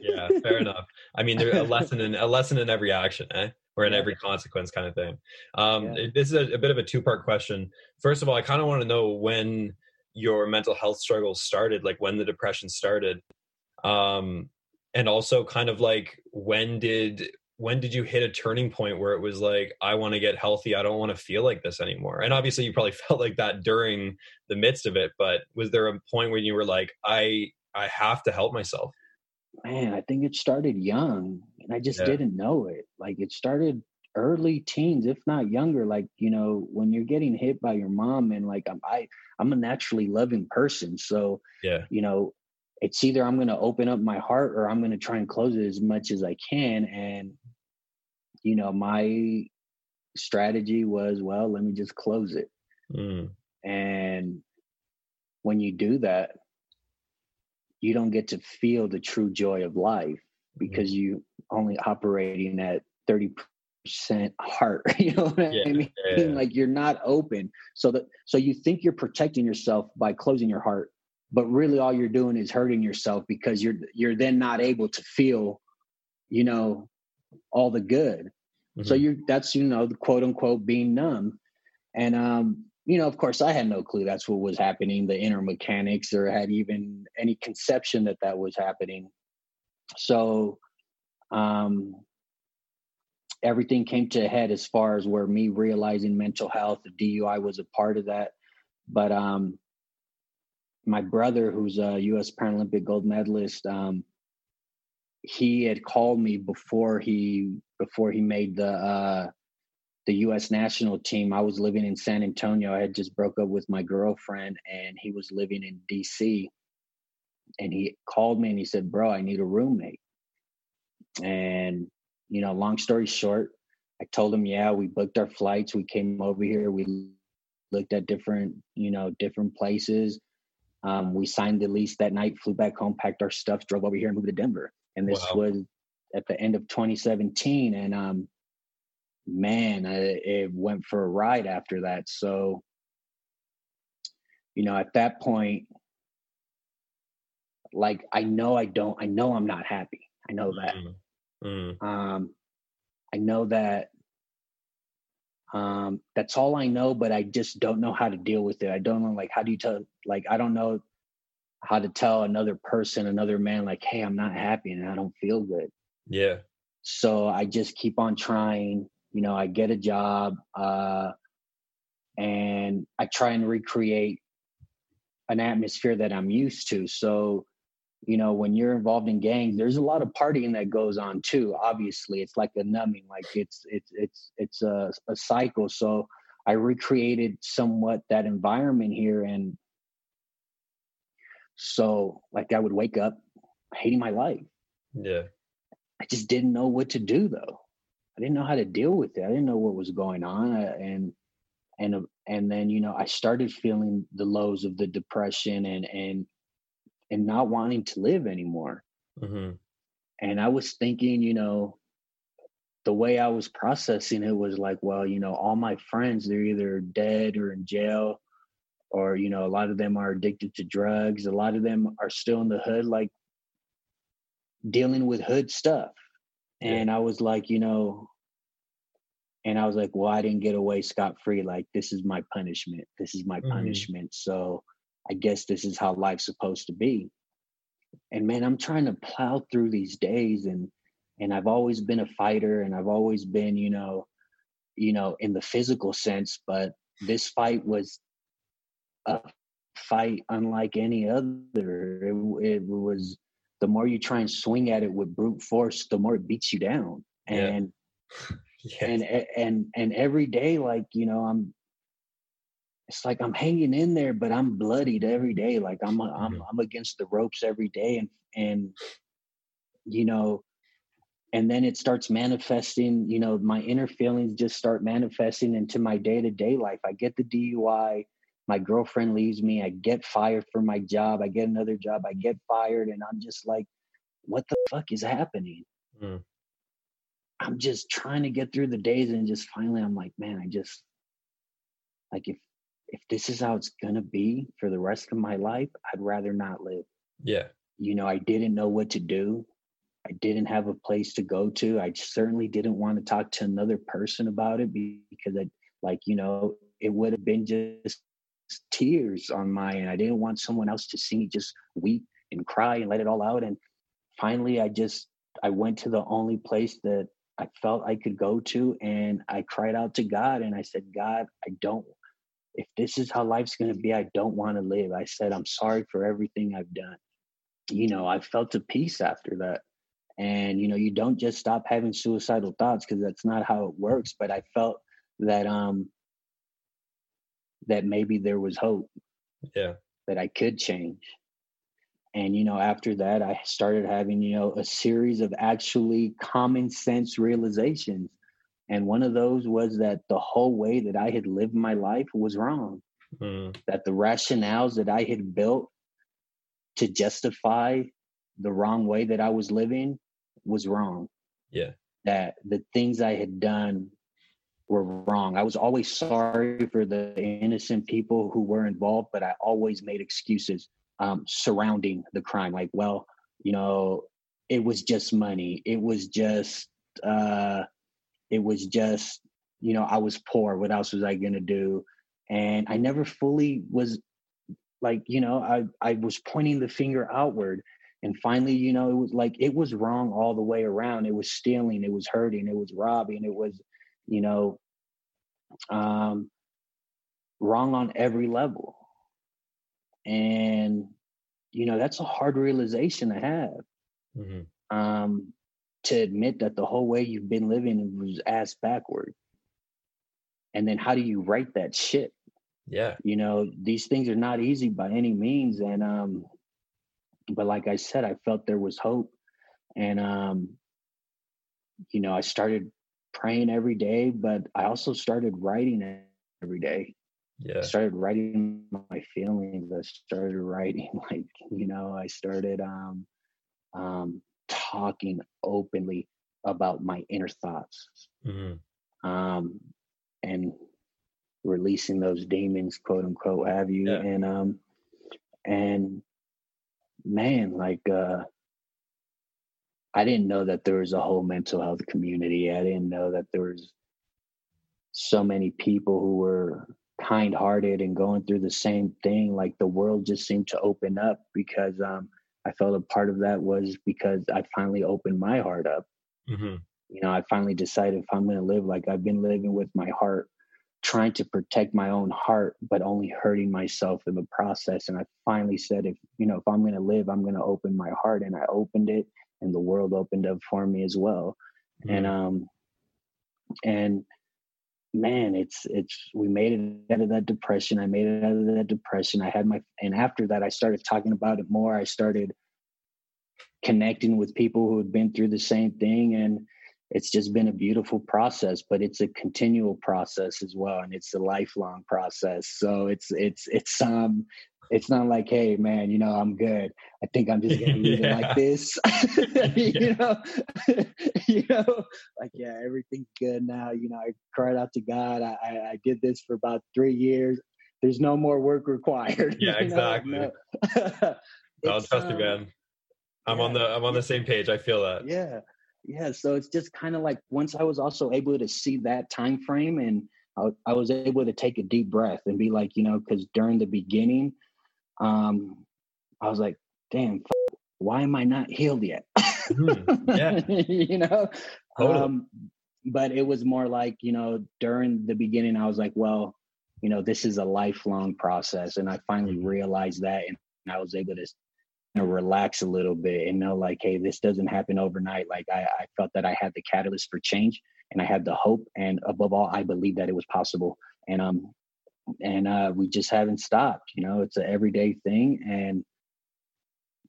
[SPEAKER 4] Yeah, fair enough. I mean, there's a lesson in a lesson in every action, eh? Or in
[SPEAKER 3] Yeah.
[SPEAKER 4] every consequence, kind of thing. Um,
[SPEAKER 3] Yeah.
[SPEAKER 4] This is a, a bit of a two part question. First of all, I kind of want to know when your mental health struggles started, like when the depression started, um, and also kind of like when did when did you hit a turning point where it was like i want to get healthy. I don't want to feel like this anymore. And obviously you probably felt like that during the midst of it but was there a point when you were like i i have to help myself
[SPEAKER 3] man i think it started young and i just
[SPEAKER 4] Yeah.
[SPEAKER 3] didn't know it. Like it started early teens if not younger like you know when you're getting hit by your mom and like i'm i i'm a naturally loving person so
[SPEAKER 4] yeah.
[SPEAKER 3] you know it's either i'm going to open up my heart or i'm going to try and close it as much as i can and you know my strategy was well let me just close it
[SPEAKER 4] Mm,
[SPEAKER 3] and when you do that, you don't get to feel the true joy of life because you only operating at 30% heart. You know what
[SPEAKER 4] Yeah,
[SPEAKER 3] I mean?
[SPEAKER 4] yeah.
[SPEAKER 3] Like you're not open. So that so you think you're protecting yourself by closing your heart, but really all you're doing is hurting yourself because you're you're then not able to feel, you know, all the good. So
[SPEAKER 4] mhm.
[SPEAKER 3] you that's you know the quote unquote being numb. And um you know of course i had no clue that's what was happening the inner mechanics or had even any conception that that was happening. So um everything came to a head as far as where me realizing mental health the dui was a part of that. But um my brother who's a us paralympic gold medalist um he had called me before he before he made the uh the US national team. I was living in San Antonio. I had just broke up with my girlfriend and he was living in DC. And he called me and he said, "Bro, I need a roommate." And you know, long story short, I told him, "Yeah, we booked our flights. We came over here. We looked at different, you know, different places. Um, we signed the lease that night, flew back home, packed our stuff, drove over here, and moved to Denver. And this
[SPEAKER 4] Wow.
[SPEAKER 3] was at the end of 2017. And um, man, I, it went for a ride after that. So, you know, at that point, like I know I don't, I know I'm not happy. I know that.
[SPEAKER 4] Mm, mm,
[SPEAKER 3] Um, I know that um, that's all I know, but I just don't know how to deal with it. I don't know, like, how do you tell, like, I don't know how to tell another person, another man, like, hey, I'm not happy and I don't feel good.
[SPEAKER 4] yeah
[SPEAKER 3] So I just keep on trying. You know, I get a job uh, and I try and recreate an atmosphere that I'm used to. So, you know, when you're involved in gangs, there's a lot of partying that goes on too. Obviously, it's like a numbing, like it's it's it's it's a, a cycle. So I recreated somewhat that environment here, and so like I would wake up hating my life.
[SPEAKER 4] yeah
[SPEAKER 3] I just didn't know what to do though. I didn't know how to deal with it. I didn't know what was going on, uh, and and and then you know I started feeling the lows of the depression and and and not wanting to live anymore.
[SPEAKER 4] hmm
[SPEAKER 3] And I was thinking, you know, the way I was processing it was like, well, you know, all my friends they're either dead or in jail, or you know, a lot of them are addicted to drugs. A lot of them are still in the hood, like dealing with hood stuff.
[SPEAKER 4] Yeah.
[SPEAKER 3] And I was like, you know, and I was like, well, I didn't get away scot free. Like, this is my punishment. This is my
[SPEAKER 4] Mhm.
[SPEAKER 3] punishment. So I guess this is how life's supposed to be. And man, I'm trying to plow through these days and and I've always been a fighter and I've always been, you know, you know, in the physical sense, but this fight was a fight unlike any other. It, it was the more you try and swing at it with brute force, the more it beats you down. And
[SPEAKER 4] Yeah.
[SPEAKER 3] and and and every day, like you know, I'm. It's like I'm hanging in there, but I'm bloodied every day. Like I'm I'm. I'm against the ropes every day, and and you know, and then it starts manifesting. You know, my inner feelings just start manifesting into my day to day life. I get the DUI, my girlfriend leaves me, I get fired from my job, I get another job, I get fired, and I'm just like, what the fuck is happening?
[SPEAKER 4] Mm.
[SPEAKER 3] I'm just trying to get through the days and just finally I'm like, man, I just like if if this is how it's gonna be for the rest of my life, I'd rather not live.
[SPEAKER 4] yeah.
[SPEAKER 3] You know, I didn't know what to do. I didn't have a place to go to. I certainly didn't want to talk to another person about it because I like, you know, it would have been just tears on my end. I didn't want someone else to see me just weep and cry and let it all out. And finally I just I went to the only place that I felt I could go to and I cried out to God and I said, God, I don't if this is how life's going to be, I don't want to live. I said, I'm sorry for everything I've done. You know, I felt a peace after that. And, you know, you don't just stop having suicidal thoughts because that's not how it works. But I felt that, um, that maybe there was hope
[SPEAKER 4] Yeah.
[SPEAKER 3] that I could change. And, you know, after that, I started having, you know, a series of actually common sense realizations. And one of those was that the whole way that I had lived my life was wrong,
[SPEAKER 4] Mm.
[SPEAKER 3] that the rationales that I had built to justify the wrong way that I was living was wrong.
[SPEAKER 4] Yeah.
[SPEAKER 3] That the things I had done were wrong. I was always sorry for the innocent people who were involved, but I always made excuses um, surrounding the crime. Like, well, you know, it was just money. It was just, uh, it was just, you know, I was poor. What else was I going to do? And I never fully was like, you know, I, I was pointing the finger outward. And finally, you know, it was like, it was wrong all the way around. It was stealing, it was hurting, it was robbing, it was, you know, um, wrong on every level. And, you know, that's a hard realization to have.
[SPEAKER 4] Mhm.
[SPEAKER 3] Um, to admit that the whole way you've been living was ass backward. And then how do you write that shit?
[SPEAKER 4] Yeah.
[SPEAKER 3] You know, these things are not easy by any means. And um, but like I said, I felt there was hope. And um, you know, I started praying every day, but I also started writing every day.
[SPEAKER 4] Yeah.
[SPEAKER 3] I started writing my feelings. I started writing like, you know, I started um um talking openly about my inner thoughts.
[SPEAKER 4] Mhm.
[SPEAKER 3] Um and releasing those demons, quote unquote, have you.
[SPEAKER 4] Yeah.
[SPEAKER 3] And um and man, like uh I didn't know that there was a whole mental health community. I didn't know that there was so many people who were kind hearted and going through the same thing. Like the world just seemed to open up because um I felt a part of that was because I finally opened my heart up
[SPEAKER 4] Mhm.
[SPEAKER 3] you know, I finally decided if I'm going to live like I've been living with my heart, trying to protect my own heart, but only hurting myself in the process. And I finally said, if, you know, if I'm going to live, I'm going to open my heart. And I opened it and the world opened up for me as well. And,
[SPEAKER 4] Mhm.
[SPEAKER 3] um, and man, it's, it's, we made it out of that depression. I made it out of that depression. I had my, and after that, I started talking about it more. I started connecting with people who had been through the same thing. And, it's just been a beautiful process but it's a continual process as well and it's a lifelong process so it's it's it's um it's not like hey man you know i'm good i think i'm just gonna leave
[SPEAKER 4] Yeah.
[SPEAKER 3] it like this you know you know like yeah everything's good now you know i cried out to god i i, I did this for about three years there's no more work required
[SPEAKER 4] Yeah, exactly.
[SPEAKER 3] No.
[SPEAKER 4] Oh,
[SPEAKER 3] It's,
[SPEAKER 4] trust
[SPEAKER 3] um,
[SPEAKER 4] man. I'm on the I'm on the same page. I feel that.
[SPEAKER 3] yeah yeah so it's just kind of like once i was also able to see that time frame and I, I was able to take a deep breath and be like you know because during the beginning um i was like damn f- why am i not healed yet
[SPEAKER 4] Mhm. Yeah.
[SPEAKER 3] you know
[SPEAKER 4] Totally.
[SPEAKER 3] um but it was more like you know during the beginning i was like well you know this is a lifelong process and i finally
[SPEAKER 4] Mm-hmm.
[SPEAKER 3] realized that and i was able to you know, relax a little bit and know like hey this doesn't happen overnight like I, I felt that i had the catalyst for change and i had the hope and above all i believed that it was possible and um and uh we just haven't stopped you know it's an everyday thing and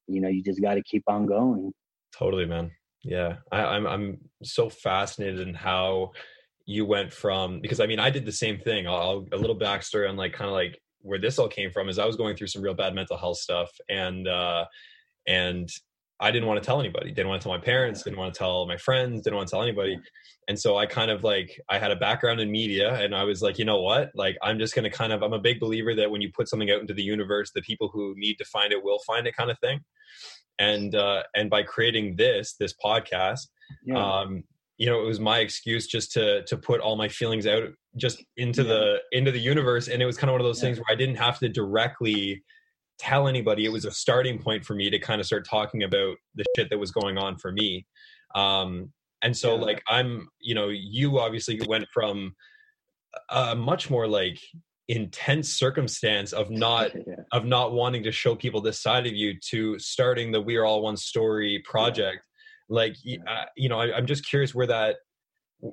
[SPEAKER 3] you know you just got to keep on going
[SPEAKER 4] Totally, man. Yeah, I, I'm I'm so fascinated in how you went from because I mean I did the same thing. I'll a little backstory on like kind of like where this all came from is I was going through some real bad mental health stuff and uh and I didn't want to tell anybody. Didn't want to tell my parents. Didn't want to tell my friends. Didn't want to tell anybody. And so I kind of like I had a background in media, and I was like, you know what? Like I'm just going to kind of I'm a big believer that when you put something out into the universe, the people who need to find it will find it, kind of thing. And uh, and by creating this this podcast,
[SPEAKER 3] yeah
[SPEAKER 4] um, you know, it was my excuse just to to put all my feelings out just into
[SPEAKER 3] Yeah.
[SPEAKER 4] the into the universe, and it was kind of one of those
[SPEAKER 3] Yeah.
[SPEAKER 4] things where I didn't have to directly tell anybody. It was a starting point for me to kind of start talking about the shit that was going on for me. Um, and so,
[SPEAKER 3] Yeah.
[SPEAKER 4] like, I'm, you know, you obviously went from a much more like intense circumstance of not
[SPEAKER 3] yeah.
[SPEAKER 4] of not wanting to show people this side of you to starting the we are all one story project like y- uh, you know I, i'm just curious where that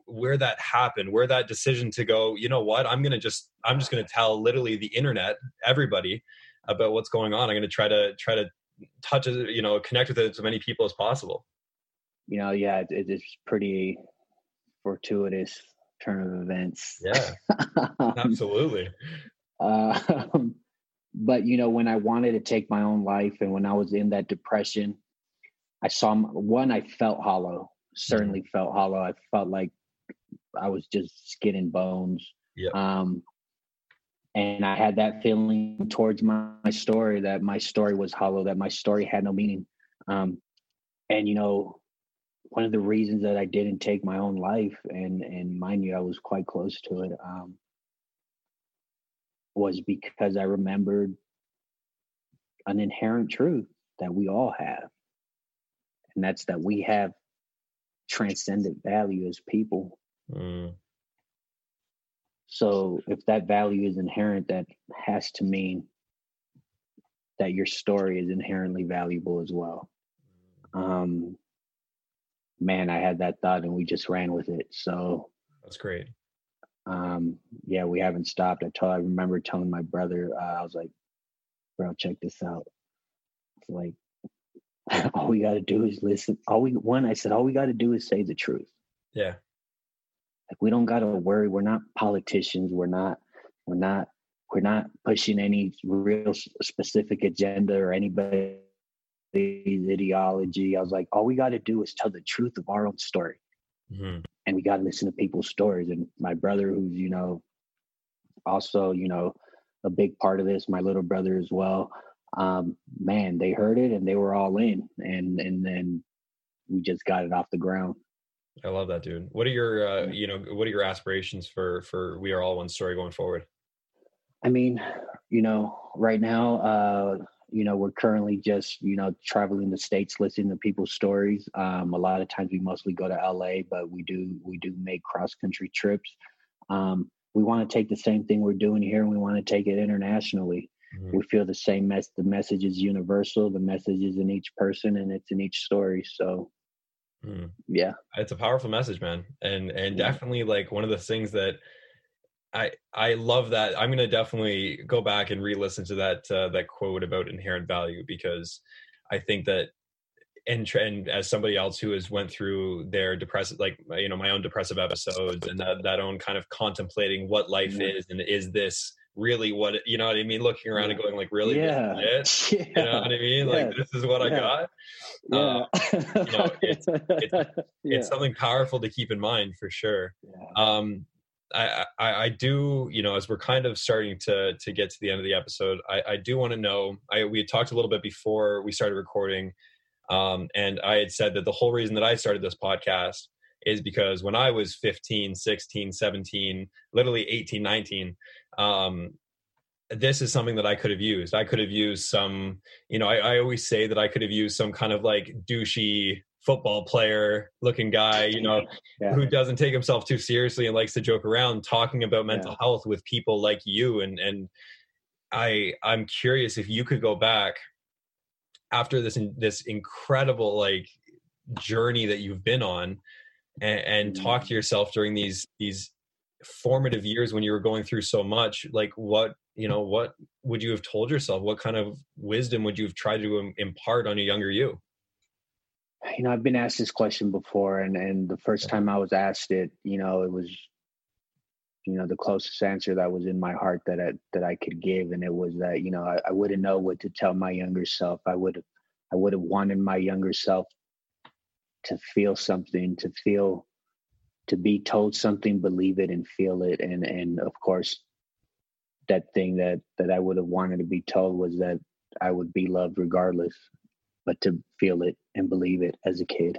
[SPEAKER 4] where that happened where that decision to go you know what i'm gonna just i'm just gonna tell literally the internet everybody about what's going on i'm gonna try to try to touch you know connect with as many people as possible
[SPEAKER 3] you know, yeah, it, it's pretty fortuitous turn of events.
[SPEAKER 4] yeah
[SPEAKER 3] Um,
[SPEAKER 4] absolutely
[SPEAKER 3] uh, but you know, when I wanted to take my own life, and when I was in that depression, I saw one. I felt hollow. Certainly felt hollow. I felt like I was just skin and bones.
[SPEAKER 4] Yeah.
[SPEAKER 3] Um, and I had that feeling towards my, my story that my story was hollow, that my story had no meaning. Um, and you know, one of the reasons that I didn't take my own life, and and mind you, I was quite close to it, um, was because I remembered an inherent truth that we all have, and that's that we have transcendent value as people.
[SPEAKER 4] Mm,
[SPEAKER 3] So if that value is inherent, that has to mean that your story is inherently valuable as well. Um, man, I had that thought and we just ran with it. So
[SPEAKER 4] that's great
[SPEAKER 3] um, yeah, we haven't stopped. I told I remember telling my brother, uh, I was like, bro, check this out. It's like all we gotta do is listen. All we one, I said, all we gotta do is say the truth.
[SPEAKER 4] yeah
[SPEAKER 3] Like we don't gotta worry. We're not politicians. We're not. We're not. We're not pushing any real specific agenda or anybody's ideology. I was like, all we gotta do is tell the truth of our own story,
[SPEAKER 4] hmm
[SPEAKER 3] and we gotta listen to people's stories. And my brother, who's you know, also you know, a big part of this, my little brother as well. Um, man, they heard it and they were all in, and and then we just got it off the ground.
[SPEAKER 4] I love that, dude. What are your, uh, you know, what are your aspirations for for We Are All One Story going forward?
[SPEAKER 3] I mean, you know, right now, uh, you know, we're currently just, you know, traveling the states, listening to people's stories. Um, a lot of times we mostly go to LA, but we do we do make cross country trips. Um, we want to take the same thing we're doing here, and we want to take it internationally.
[SPEAKER 4] Mhm.
[SPEAKER 3] We feel the same mess. The message is universal. The message is in each person, and it's in each story. So,
[SPEAKER 4] Mhm.
[SPEAKER 3] yeah,
[SPEAKER 4] It's a powerful message, man, and and
[SPEAKER 3] Yeah.
[SPEAKER 4] definitely like one of the things that I I love that I'm gonna definitely go back and re-listen to that uh, that quote about inherent value because I think that and and as somebody else who has went through their depressive like you know my own depressive episodes and that, that own kind of contemplating what life
[SPEAKER 3] Yeah.
[SPEAKER 4] is and is this really what it, you know what I mean looking around and going like really this is
[SPEAKER 3] yeah,
[SPEAKER 4] it?
[SPEAKER 3] yeah,
[SPEAKER 4] you know what I mean like
[SPEAKER 3] Yeah.
[SPEAKER 4] this is what I got
[SPEAKER 3] yeah.
[SPEAKER 4] uh, you know, it's- it's-
[SPEAKER 3] Yeah.
[SPEAKER 4] it's something powerful to keep in mind for sure
[SPEAKER 3] Yeah.
[SPEAKER 4] um I, I i do you know as we're kind of starting to to get to the end of the episode i i do want to know i we had talked a little bit before we started recording um and i had said that the whole reason that i started this podcast is because when i was 15 16 17 literally 18 19 um this is something that I could have used. I could have used some, you know, I, I always say that I could have used some kind of like douchey football player looking guy, you know,
[SPEAKER 3] Yeah.
[SPEAKER 4] who doesn't take himself too seriously and likes to joke around talking about mental
[SPEAKER 3] Yeah.
[SPEAKER 4] health with people like you and and I I'm curious if you could go back after this this incredible like journey that you've been on and, and talk
[SPEAKER 3] Mm.
[SPEAKER 4] to yourself during these these formative years when you were going through so much like what you know what would you have told yourself what kind of wisdom would you have tried to impart on a younger you
[SPEAKER 3] you know, I've been asked this question before, and and the first time I was asked it, you know, it was, you know, the closest answer that was in my heart that I that I could give, and it was that you know I, I wouldn't know what to tell my younger self. I would have, I would have wanted my younger self to feel something, to feel, to be told something, believe it, and feel it, and and of course, that thing that that I would have wanted to be told was that I would be loved regardless but to feel it and believe it as a kid.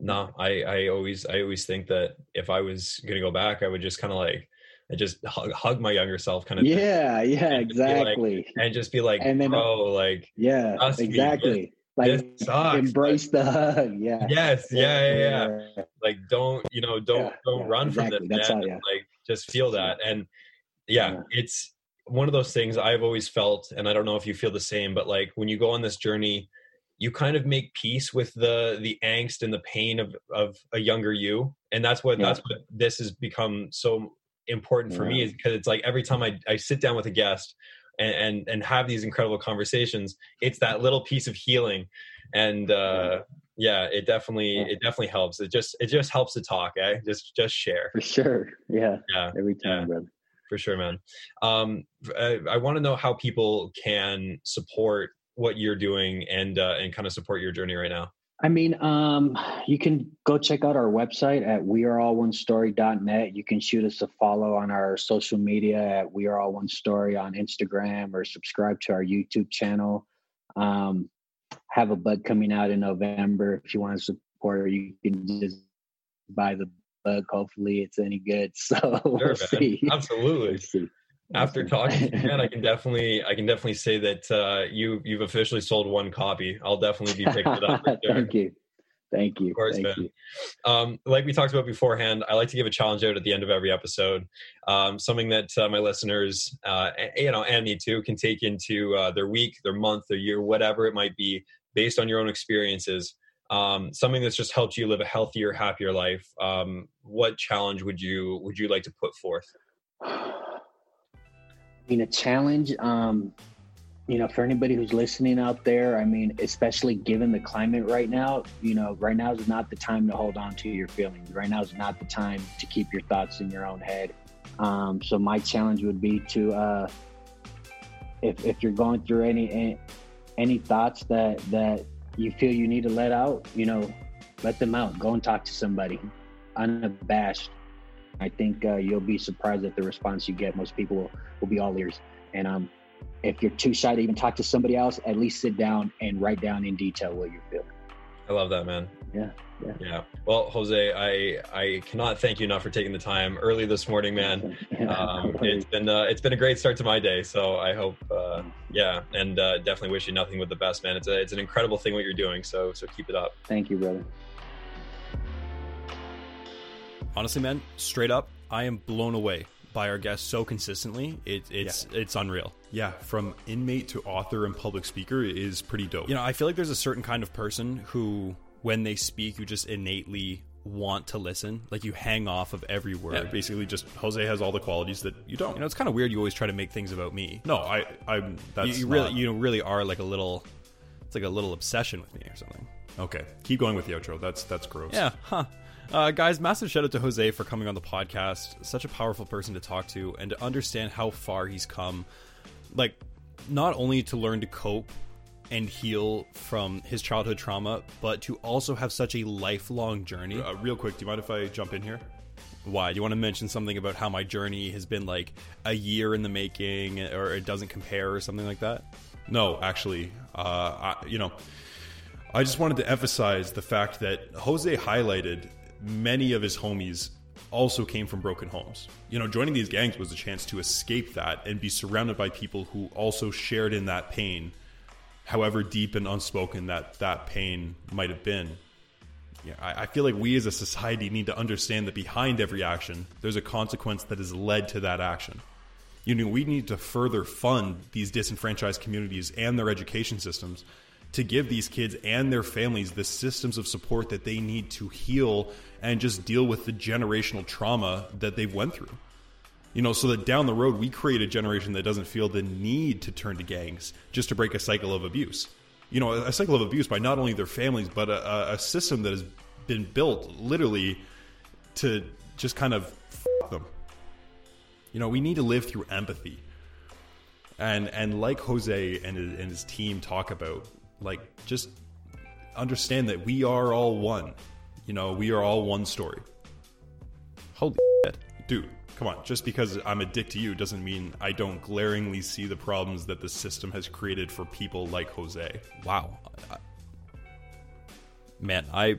[SPEAKER 4] no i i always i always think that if i was gonna go back i would just kind of like i just hug, hug my younger self kind of thing,
[SPEAKER 3] Yeah, yeah,
[SPEAKER 4] And be like-
[SPEAKER 3] exactly.
[SPEAKER 4] and just be like
[SPEAKER 3] And then-
[SPEAKER 4] bro like
[SPEAKER 3] yeah, exactly. Like
[SPEAKER 4] this
[SPEAKER 3] embrace the hug. Yeah.
[SPEAKER 4] yes yeah yeah yeah, like don't you know don't
[SPEAKER 3] Yeah,
[SPEAKER 4] don't
[SPEAKER 3] yeah,
[SPEAKER 4] run from
[SPEAKER 3] exactly.
[SPEAKER 4] this
[SPEAKER 3] That's
[SPEAKER 4] man.
[SPEAKER 3] all, yeah.
[SPEAKER 4] like just feel that and yeah,
[SPEAKER 3] Yeah.
[SPEAKER 4] it's one of those things i've always felt and i don't know if you feel the same but like when you go on this journey you kind of make peace with the the angst and the pain of of a younger you and that's what
[SPEAKER 3] Yeah.
[SPEAKER 4] that's what this has become so important for me is because it's like every time I, I sit down with a guest and, and and have these incredible conversations it's that little piece of healing and uh yeah it definitely
[SPEAKER 3] Yeah.
[SPEAKER 4] it definitely helps it just it just helps to talk eh just just share
[SPEAKER 3] For sure. Yeah.
[SPEAKER 4] yeah
[SPEAKER 3] Every time,
[SPEAKER 4] Yeah.
[SPEAKER 3] brother.
[SPEAKER 4] for sure man um i, I want to know how people can support what you're doing and uh, and kind of support your journey right now
[SPEAKER 3] I mean, um, you can go check out our website at weareallonestory.net. You can shoot us a follow on our social media at We Are All One Story on Instagram or subscribe to our YouTube channel. Um, have a book coming out in November. If you want to support you can just buy the book. Hopefully, it's any good. So we'll see.
[SPEAKER 4] absolutely
[SPEAKER 3] We'll see.
[SPEAKER 4] After talking to you, man, I can definitely I can definitely say that uh, you you've officially sold one copy. I'll definitely be picking it up.
[SPEAKER 3] Thank you. Thank you.
[SPEAKER 4] Of course,
[SPEAKER 3] Thank
[SPEAKER 4] man.
[SPEAKER 3] you.
[SPEAKER 4] Um, like we talked about beforehand, I like to give a challenge out at the end of every episode. Um, something that uh, my listeners, uh, you know, and me too, can take into uh, their week, their month, their year, whatever it might be, based on your own experiences. Um, something that's just helped you live a healthier, happier life. Um, what challenge would you would you like to put forth?
[SPEAKER 3] Mean, a challenge. Um, you know, for anybody who's listening out there, I mean, especially given the climate right now, you know, right now is not the time to hold on to your feelings. Right now is not the time to keep your thoughts in your own head. Um, so my challenge would be to, uh, if if you're going through any, any thoughts that that you feel you need to let out, you know, let them out. Go and talk to somebody, unabashed. I think uh, you'll be surprised at the response you get. Most people will, will be all ears. And um, if you're too shy to even talk to somebody else, at least sit down and write down in detail what you're feeling.
[SPEAKER 4] I love that, man.
[SPEAKER 3] Yeah, yeah.
[SPEAKER 4] Yeah. Well, Jose, I I cannot thank you enough for taking the time early this morning, man. Um, it's been uh, it's been a great start to my day. So I hope, uh, yeah, and uh, definitely wish you nothing but the best, man. It's a it's an incredible thing what you're doing. So so keep it up.
[SPEAKER 3] Thank you, brother.
[SPEAKER 1] Honestly, man, straight up, I am blown away by our guests so consistently. It, it's it's unreal.
[SPEAKER 2] Yeah, from inmate to author and public speaker is pretty dope.
[SPEAKER 1] You know, I feel like there's a certain kind of person who, when they speak, you just innately want to listen. Like you hang off of every word.
[SPEAKER 2] Yeah, basically, just Jose has all the qualities that you don't.
[SPEAKER 1] You know, it's kind of weird. You always try to make things about me.
[SPEAKER 2] no, I, I'm. That's
[SPEAKER 1] you, you really,
[SPEAKER 2] not-
[SPEAKER 1] you really are like a little. It's like a little obsession with me or something.
[SPEAKER 2] Okay, keep going with the outro. That's that's gross.
[SPEAKER 1] Yeah, huh. Uh, guys, massive shout out to Jose for coming on the podcast. Such a powerful person to talk to and to understand how far he's come. Like, not only to learn to cope and heal from his childhood trauma, but to also have such a lifelong journey.
[SPEAKER 2] Uh, real quick, do you mind if I jump in here?
[SPEAKER 1] Why? Do you want to mention something about how my journey has been like a year in the making or it doesn't compare or something like that?
[SPEAKER 2] No, actually, uh, I, you know, I just wanted to emphasize the fact that Jose highlighted many of his homies also came from broken homes. You know, joining these gangs was a chance to escape that and be surrounded by people who also shared in that pain, however deep and unspoken that that pain might have been. yeah, I, I feel like we as a society need to understand that behind every action, there's a consequence that has led to that action. You know, we need to further fund these disenfranchised communities and their education systems to give these kids and their families the systems of support that they need to heal and just deal with the generational trauma that they've went through. You know, so that down the road we create a generation that doesn't feel the need to turn to gangs just to break a cycle of abuse. You know, a cycle of abuse by not only their families but a, a system that has been built literally to just kind of f- them. You know, we need to live through empathy. And and like Jose and his, and his team talk about, like just understand that we are all one. You know, we are all one story.
[SPEAKER 1] Holy shit.
[SPEAKER 2] Dude, come on. Just because I'm a dick to you doesn't mean I don't glaringly see the problems that the system has created for people like Jose.
[SPEAKER 1] Wow. I- Man, I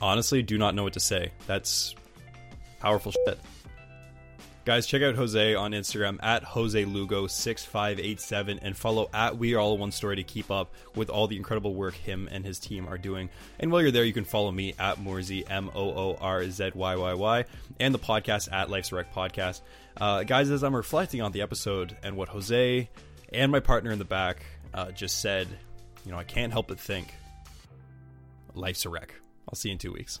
[SPEAKER 1] honestly do not know what to say. That's powerful shit. Guys, check out Jose on Instagram at Jose Lugo6587 and follow at We Are All One Story to keep up with all the incredible work him and his team are doing. And while you're there, you can follow me at Moorzy, M O O R Z Y Y Y, and the podcast at Life's a Wreck Podcast. Uh, guys, as I'm reflecting on the episode and what Jose and my partner in the back uh, just said, you know, I can't help but think life's a wreck. I'll see you in two weeks.